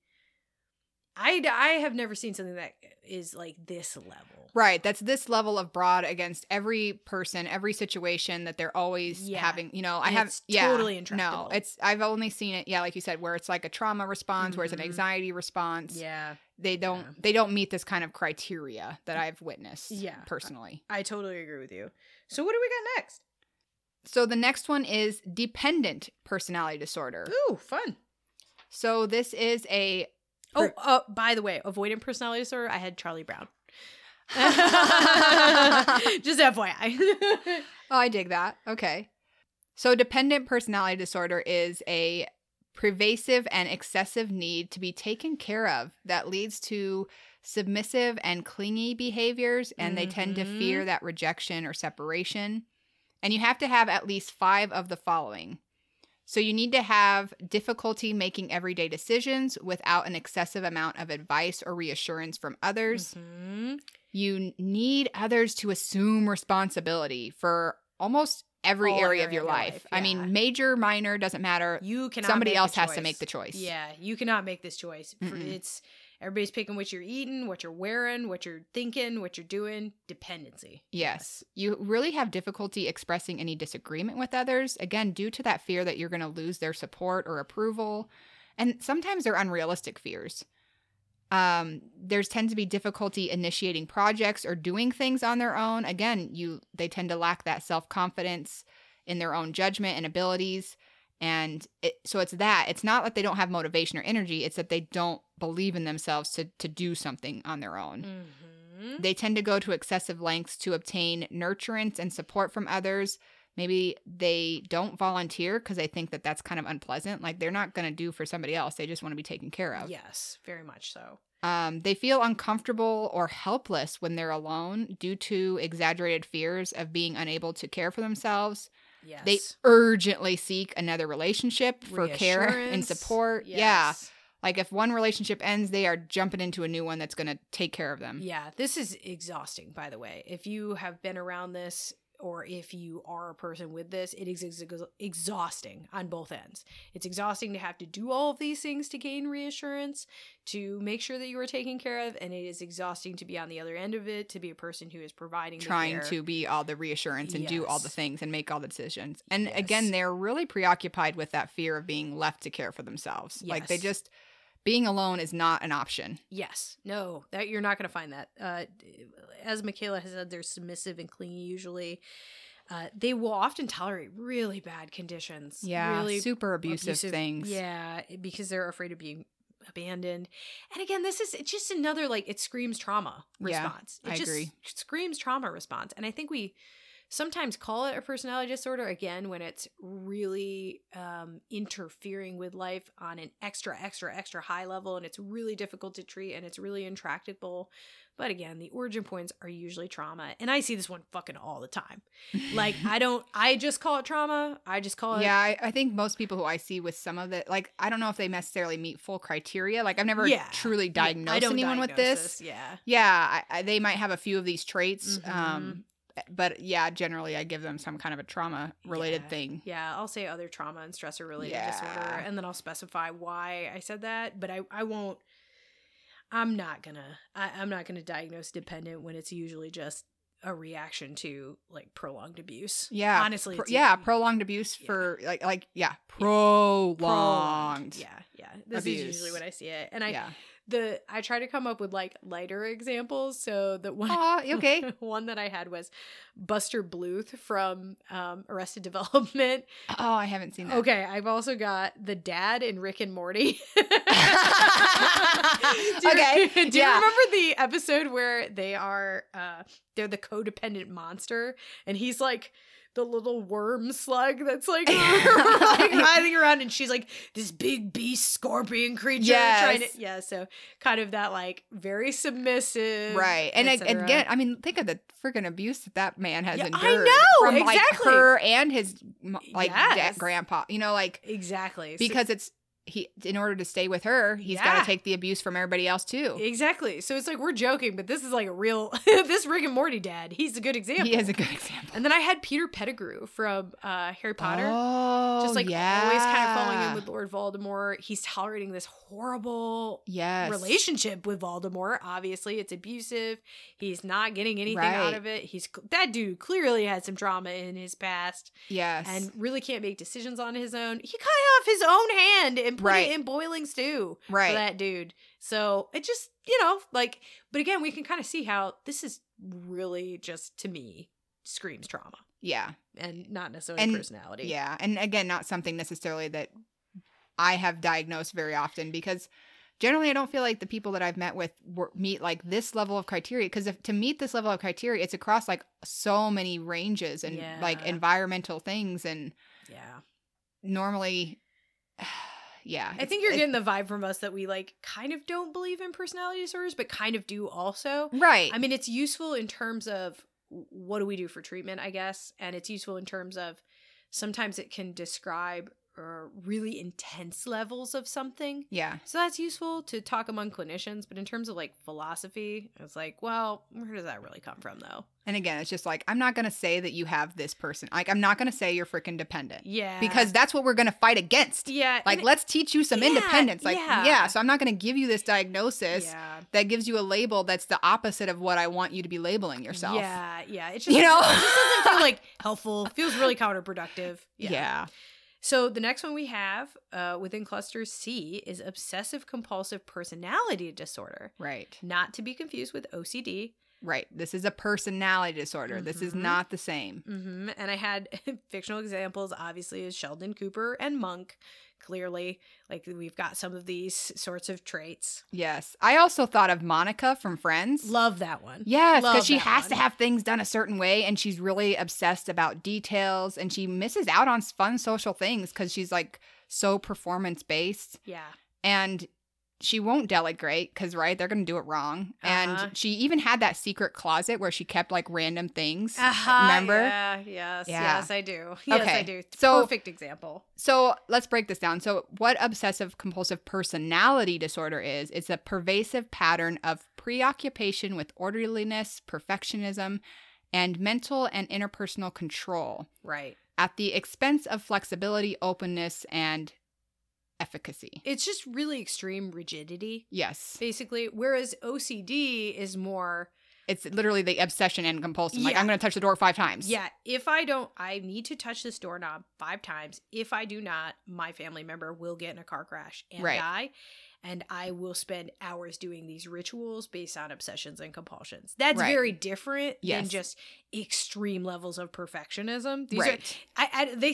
I I have never seen something that is like this level. Right. That's this level of broad against every person, every situation that they're always Yeah. having. You know, I have it's yeah, totally No, it's I've only seen it. Yeah, like you said, where it's like a trauma response, where it's an Mhm. anxiety response. Yeah. They don't Yeah. they don't meet this kind of criteria that I've witnessed. Yeah. personally. I totally agree with you. So what do we got next? So the next one is dependent personality disorder. Ooh, fun. So this is a Oh, uh, by the way, avoidant personality disorder. I had Charlie Brown. [laughs] Just FYI. [laughs] Oh, I dig that. Okay. So, dependent personality disorder is a pervasive and excessive need to be taken care of that leads to submissive and clingy behaviors, and they tend to Mhm. fear that rejection or separation. And you have to have at least five of the following. So, you need to have difficulty making everyday decisions without an excessive amount of advice or reassurance from others Mhm. you need others to assume responsibility for almost every area area of your life. life, I mean, major, minor, doesn't matter. You cannot. Somebody else has to make the choice. Yeah, you cannot make this choice. Mm-mm. It's everybody's picking what you're eating, what you're wearing, what you're thinking, what you're doing. Dependency. Yes. You really have difficulty expressing any disagreement with others, again, due to that fear that you're going to lose their support or approval. And sometimes they're unrealistic fears. Um, there's tend to be difficulty initiating projects or doing things on their own. Again, you they tend to lack that self-confidence in their own judgment and abilities. And it, so it's that. It's not that they don't have motivation or energy, it's that they don't believe in themselves to to do something on their own. Mm-hmm. They tend to go to excessive lengths to obtain nurturance and support from others. Maybe they don't volunteer because they think that that's kind of unpleasant. Like they're not going to do for somebody else. They just want to be taken care of. Yes, very much so. Um, they feel uncomfortable or helpless when they're alone due to exaggerated fears of being unable to care for themselves. Yes. They urgently seek another relationship for care and support. Yeah. Like if one relationship ends, they are jumping into a new one that's going to take care of them. Yeah, this is exhausting, by the way. If you have been around this or if you are a person with this, it is ex- exhausting on both ends. It's exhausting to have to do all of these things to gain reassurance, to make sure that you are taken care of, and it is exhausting to be on the other end of it, to be a person who is providing the trying to be all the reassurance and do all the things and make all the decisions. And Yes. again, they're really preoccupied with that fear of being left to care for themselves. Like they just being alone is not an option. Yes, no, that you're not going to find that. Uh, as Michaela has said, they're submissive and clingy usually. Uh, they will often tolerate really bad conditions. Yeah, really super abusive, things. Yeah, because they're afraid of being abandoned. And again, this is it's just another like it screams trauma Yeah, response. It I just agree. screams trauma response. And I think we sometimes call it a personality disorder again when it's really um, interfering with life on an extra, extra, extra high level, and it's really difficult to treat and it's really intractable. But again, the origin points are usually trauma, and I see this one fucking all the time. Like [laughs] I don't, I just call it trauma. I just call it yeah, I, I think most people who I see with some of it, like, I don't know if they necessarily meet full criteria. Like, I've never Yeah. truly diagnosed anyone with diagnose this. Yeah. Yeah, I, I, they might have a few of these traits. Mhm. Um, but yeah, generally, I give them some kind of a trauma related Yeah. thing. Yeah, I'll say other trauma and stressor related Yeah. disorder, and then I'll specify why I said that. But I, I won't. I'm not gonna. I, I'm not gonna diagnose dependent when it's usually just a reaction to like prolonged abuse. Yeah, honestly, pro- yeah, prolonged abuse Yeah. for like, like yeah, prolonged. prolonged. Yeah, yeah. This abuse. is usually when I see it, and I yeah. The I try to come up with like lighter examples. So the one Aw, [laughs] okay. one that I had was Buster Bluth from um, Arrested [laughs] Development. Oh, I haven't seen that. Okay, I've also got the dad in Rick and Morty. [laughs] do you, Okay, Do you remember the episode where they are uh they're the codependent monster and he's like the little worm slug that's like, [laughs] [laughs] like hiding around and she's like this big beast scorpion creature trying to yeah so kind of that like very submissive Right. And again, I mean, think of the freaking abuse that that man has Yeah, I know, from like exactly. her and his like Yes. grandpa. You know, like exactly So- because it's he in order to stay with her, he's got to take the abuse from everybody else too. Exactly. So it's like we're joking, but this is like a real [laughs] this Rick and Morty dad. He's a good example. He is a good example. And then I had Peter Pettigrew from uh, Harry Potter. Oh, just like yeah. always kind of falling in with Lord Voldemort. He's tolerating this horrible yes. relationship with Voldemort. Obviously, it's abusive. He's not getting anything out of it. He's that dude clearly had some trauma in his past Yes. and really can't make decisions on his own. He cut off his own hand and put Right. it in boiling stew right. for that dude. So it just, you know, like, but again, we can kind of see how this is really just to me screams trauma yeah. and not necessarily And- personality. Yeah. And again, not something necessarily that I have diagnosed very often because generally I don't feel like the people that I've met with meet like this level of criteria because if to meet this level of criteria, it's across like so many ranges and like environmental things and Yeah. normally yeah. I think you're getting the vibe from us that we like kind of don't believe in personality disorders, but kind of do also. right. I mean, it's useful in terms of what do we do for treatment, I guess, and it's useful in terms of sometimes it can describe uh, really intense levels of something. yeah. So that's useful to talk among clinicians, but in terms of like philosophy, it's like, well, where does that really come from though? And again, it's just like I'm not going to say that you have this person. Like I'm not going to say you're freaking dependent. Yeah. Because that's what we're going to fight against. yeah, Like and- let's teach you some Yeah, independence. Like yeah. yeah. so I'm not going to give you this diagnosis yeah. that gives you a label that's the opposite of what I want you to be labeling yourself. Yeah, yeah. It's just You know? it just doesn't feel like helpful. Feels really counterproductive. [laughs] Yeah. So the next one we have uh, within cluster C is obsessive compulsive personality disorder, Right. not to be confused with OCD. Right. This is a personality disorder. This is Mhm. not the same. hmm And I had [laughs] fictional examples, obviously, is Sheldon Cooper and Monk. Clearly, like we've got some of these sorts of traits. Yes. I also thought of Monica from Friends. Love that one. Yes, because she has to have things done a certain way and she's really obsessed about details and she misses out on fun social things because she's like so performance based Yeah. and she won't delegate because right they're gonna do it wrong Uh-huh. and she even had that secret closet where she kept like random things Uh-huh, remember Yeah. Yes. Yeah. Yes, I do. Yes, I do. so- Perfect example. so let's break this down so what obsessive compulsive personality disorder is it's a pervasive pattern of preoccupation with orderliness perfectionism and mental and interpersonal control Right. at the expense of flexibility openness and efficacy It's just really extreme rigidity, yes basically. Whereas OCD is more, it's literally the obsession and compulsion like i'm gonna touch the door five times yeah, if I don't, I need to touch this doorknob five times. If I do not, my family member will get in a car crash and Right. die. And I will spend hours doing these rituals based on obsessions and compulsions. That's Right. very different than just extreme levels of perfectionism. These right are, I, I, they,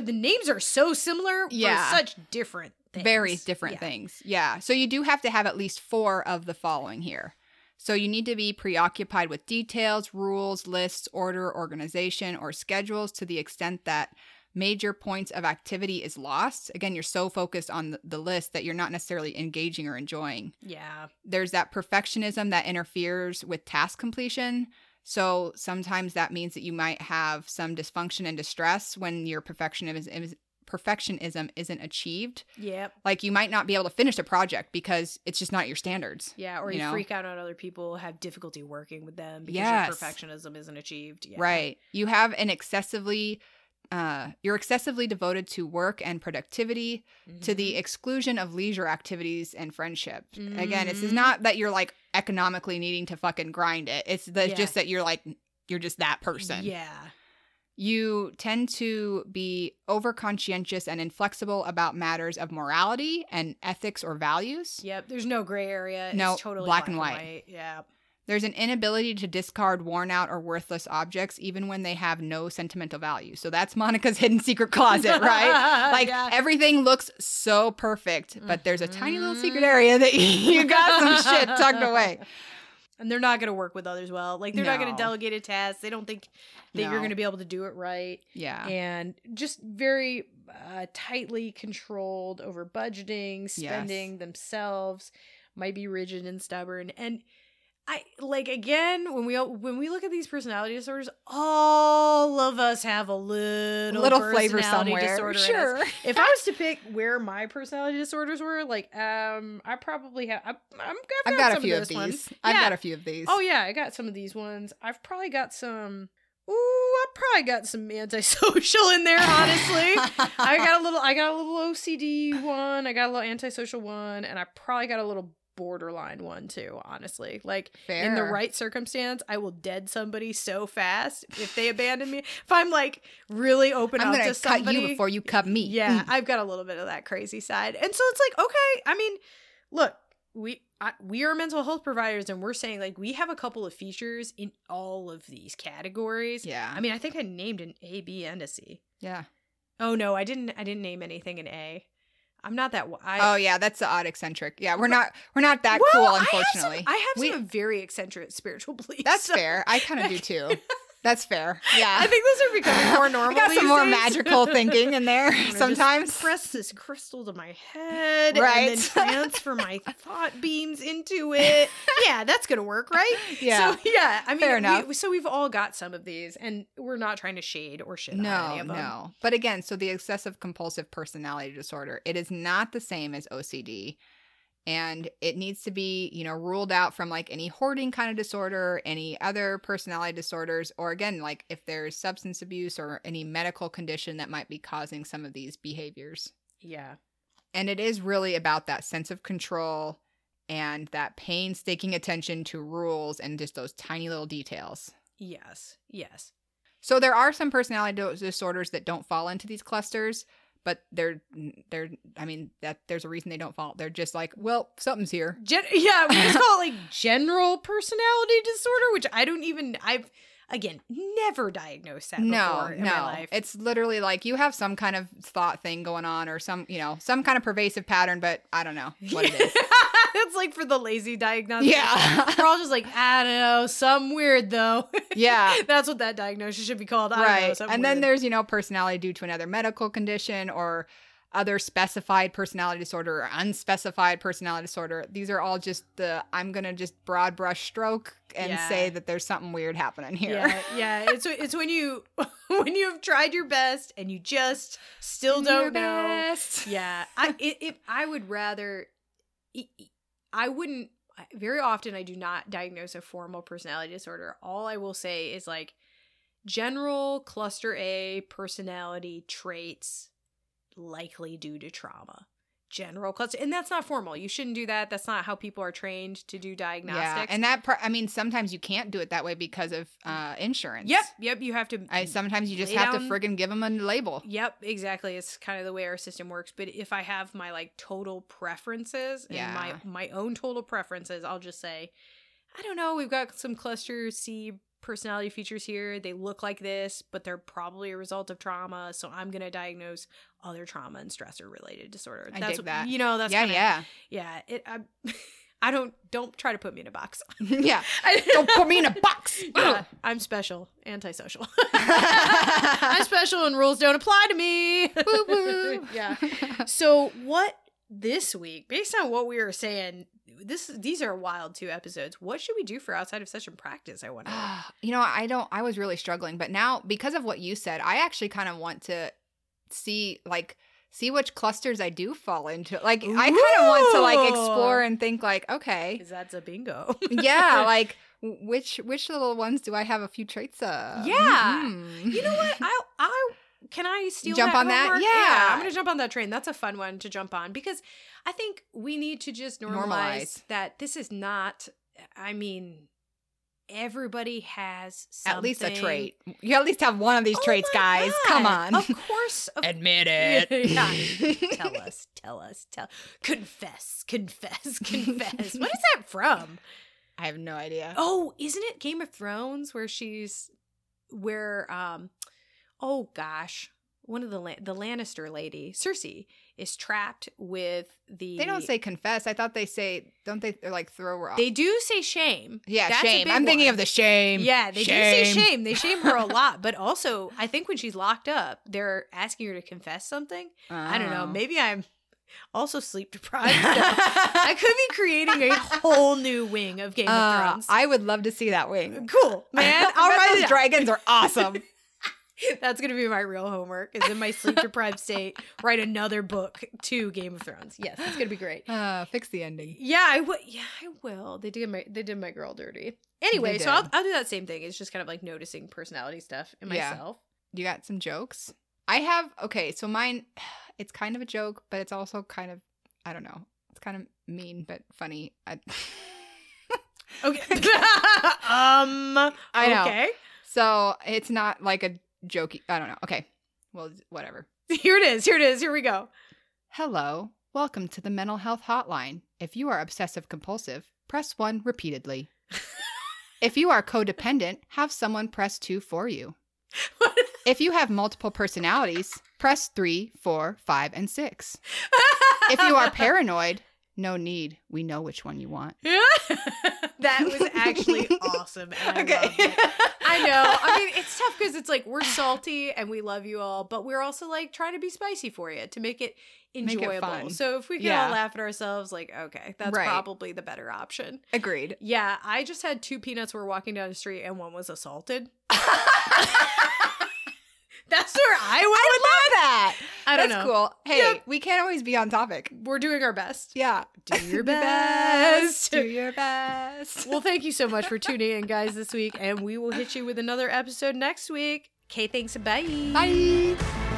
the names are so similar Yeah. for such different things. very different Yeah. things. Yeah. So you do have to have at least four of the following here. So you need to be preoccupied with details, rules, lists, order, organization, or schedules to the extent that major points of activity is lost. Again, you're so focused on the- list that you're not necessarily engaging or enjoying. Yeah. There's that perfectionism that interferes with task completion. So sometimes that means that you might have some dysfunction and distress when your perfectionism is perfectionism isn't achieved Yep. like you might not be able to finish a project because it's just not your standards Yeah, or You you, know? freak out on other people, have difficulty working with them because Yes. your perfectionism isn't achieved. Yeah. right you have an excessively uh you're excessively devoted to work and productivity to Mm-hmm. the exclusion of leisure activities and friendship again it's not that you're like economically needing to fucking grind it it's the, Yeah. just that you're like you're just that person Yeah. You tend to be over conscientious and inflexible about matters of morality and ethics or values Yep. There's no gray area. No, it's totally black and white. Yeah. There's an inability to discard worn out or worthless objects even when they have no sentimental value. So that's Monica's [laughs] hidden secret closet, right? [laughs] Like Yeah. everything looks so perfect, but there's a tiny little secret Mhm. area that [laughs] you got some shit tucked away. And they're not going to work with others well. Like they're not going to delegate a task. They don't think that you're going to be able to do it right. Yeah. and just very uh, tightly controlled over budgeting, spending themselves, might be rigid and stubborn. And I like again when we when we look at these personality disorders, all of us have a little little flavor somewhere. disorder. Sure. If I was to pick where my personality disorders were, like um, I probably have. I, I'm, I've, I've got a some few of this these. ones. I've Yeah. got a few of these. Oh yeah, I got some of these ones. I've probably got some. Ooh, I probably got some antisocial in there. Honestly, I got a little. I got a little OCD one. I got a little antisocial one, and I probably got a little borderline one too. Honestly, like in the right circumstance, I will dead somebody so fast if they abandon me. If I'm like really open I'm up to cut somebody, you before you cut me. yeah, Mm. I've got a little bit of that crazy side, and so it's like, okay, I mean, look, we I, we are mental health providers, and we're saying like we have a couple of features in all of these categories. Yeah. I mean, I think I named an A, B, and a C. yeah. Oh no, I didn't. I didn't name anything in A. I'm not that. I, oh yeah, that's the odd eccentric. Yeah, we're not we're not that Well, cool, I have some- unfortunately. I have some, We- very eccentric spiritual [laughs] beliefs. That's so fair. I kind of do too. [laughs] That's fair. Yeah. I think those are becoming more [laughs] normal. I got some more days. magical thinking in there [laughs] [laughs] sometimes. press this crystal to my head Right. and then transfer my thought beams into it. Yeah, that's gonna work, right? Yeah. So yeah, I mean, Fair we- enough. so we've all got some of these, and we're not trying to shade or shit on any No, of them. no. But again, so the excessive compulsive personality disorder, it is not the same as OCD. And it needs to be, you know, ruled out from like any hoarding kind of disorder, any other personality disorders, or again, like if there's substance abuse or any medical condition that might be causing some of these behaviors. Yeah. And it is really about that sense of control and that painstaking attention to rules and just those tiny little details. Yes. Yes. So there are some personality disorders that don't fall into these clusters, but they're they're I mean that there's a reason they don't fall. They're just like, well, something's here. Gen- yeah, we just [laughs] call it like general personality disorder, which I don't even. I've again never diagnosed that No, before in no. my life. It's literally like you have some kind of thought thing going on or some, you know, some kind of pervasive pattern, but I don't know what it is. [laughs] [laughs] That's like for the lazy diagnosis. yeah. We're all just like, I don't know, some weird though. [laughs] yeah. That's what that diagnosis should be called. I don't know, right. something And then weird. there's, you know, personality due to another medical condition or other specified personality disorder or unspecified personality disorder. These are all just the I'm going to just broad brush stroke and Yeah. say that there's something weird happening here. Yeah, [laughs] yeah. It's it's when you when you have tried your best and you just still Your don't know. best. Yeah, I it, it I would rather I wouldn't very often I do not diagnose a formal personality disorder. All I will say is like general cluster A personality traits likely due to trauma. General cluster and that's not formal. You shouldn't do that. That's not how people are trained to do diagnostics. Yeah, and that part, I mean, sometimes you can't do it that way because of uh, insurance. Yep, yep, you have to I sometimes you just have down- to friggin' give them a label. Yep, exactly. It's kind of the way our system works. But if I have my like total preferences and Yeah. my my own total preferences, I'll just say, I don't know. We've got some cluster C personality features here. They look like this, but they're probably a result of trauma. So I'm gonna diagnose other trauma and stressor related disorder. I that's dig that. You know, that's yeah, kinda, yeah, yeah. It. I, [laughs] I don't don't try to put me in a box. [laughs] [laughs] yeah. Don't put me in a box. yeah, I'm special, antisocial. I'm special, and rules don't apply to me. Woo woo. yeah. So what this week, based on what we were saying, this these are wild two episodes. What should we do for outside of session practice? I wonder. [sighs] you know, I don't. I was really struggling, but now because of what you said, I actually kind of want to see like see which clusters I do fall into. Like I kind of want to like explore and think like, okay, Because that's a bingo. yeah, [laughs] like which which little ones do I have a few traits of? Yeah. Mhm. you know what? [laughs] I I can I steal Jump that on that? homework? Yeah. I'm gonna jump on that train. That's a fun one to jump on because I think we need to just normalize, Normalize. that this is not. I mean, everybody has At least a trait. You at least have one of these Oh traits, my guys. Come on. Of course. Of Admit [laughs] yeah. [laughs] tell us, tell us, tell. Confess, confess, [laughs] confess. what is that from? I have no idea. Oh, isn't it Game of Thrones where she's where um oh gosh, one of the La- the Lannister lady, Cersei, is trapped with the They don't say confess. I thought they say, don't they? They're like throw her off. They do say shame. yeah, That's shame. I'm thinking one. of the shame. Yeah, they do say shame. They shame her a [laughs] lot, but also I think when she's locked up, they're asking her to confess something. I don't know. Oh. Maybe I'm Also sleep deprived. No. [laughs] I could be creating a whole new wing of Game of Uh, Thrones. I would love to see that wing. cool, man. [laughs] Bet write those dragons are awesome. [laughs] That's gonna be my real homework. Is in my sleep deprived state, write another book to Game of Thrones. Yes, it's gonna be great. Uh, fix the ending. Yeah, I would. Yeah, I will. They did my they did my girl dirty. Anyway, so I'll. I'll do that same thing. It's just kind of like noticing personality stuff in Yeah. myself. You got some jokes? I have. Okay, so mine, [sighs] it's kind of a joke, but it's also kind of, I don't know. It's kind of mean but funny. I, [laughs] Okay. [laughs] um. I know. Okay. so it's not like a jokey. I don't know. Okay, well, whatever. [laughs] Here it is. Here it is. Here we go. Hello, welcome to the mental health hotline. If you are obsessive compulsive, press one repeatedly. [laughs] if you are codependent, have someone press two for you. If you have multiple personalities, press three, four, five, and six. [laughs] If you are paranoid, no need. We know which one you want. [laughs] that was actually [laughs] awesome. And I loved. I [laughs] know. I mean, it's tough because it's like we're salty and we love you all, but we're also like trying to be spicy for you to make it Make it enjoyable. so if we can Yeah. all laugh at ourselves, like, okay, that's Right. probably the better option. Agreed. Yeah, I just had two peanuts were walking down the street and one was assaulted. That's where I went I with love that. I don't That's know. cool. Hey, Yep. we can't always be on topic. We're doing our best. Yeah. [laughs] Do your [laughs] best. Do your best. well, thank you so much for tuning in, guys, this week, and we will hit you with another episode next week. Okay, thanks. Bye. Bye.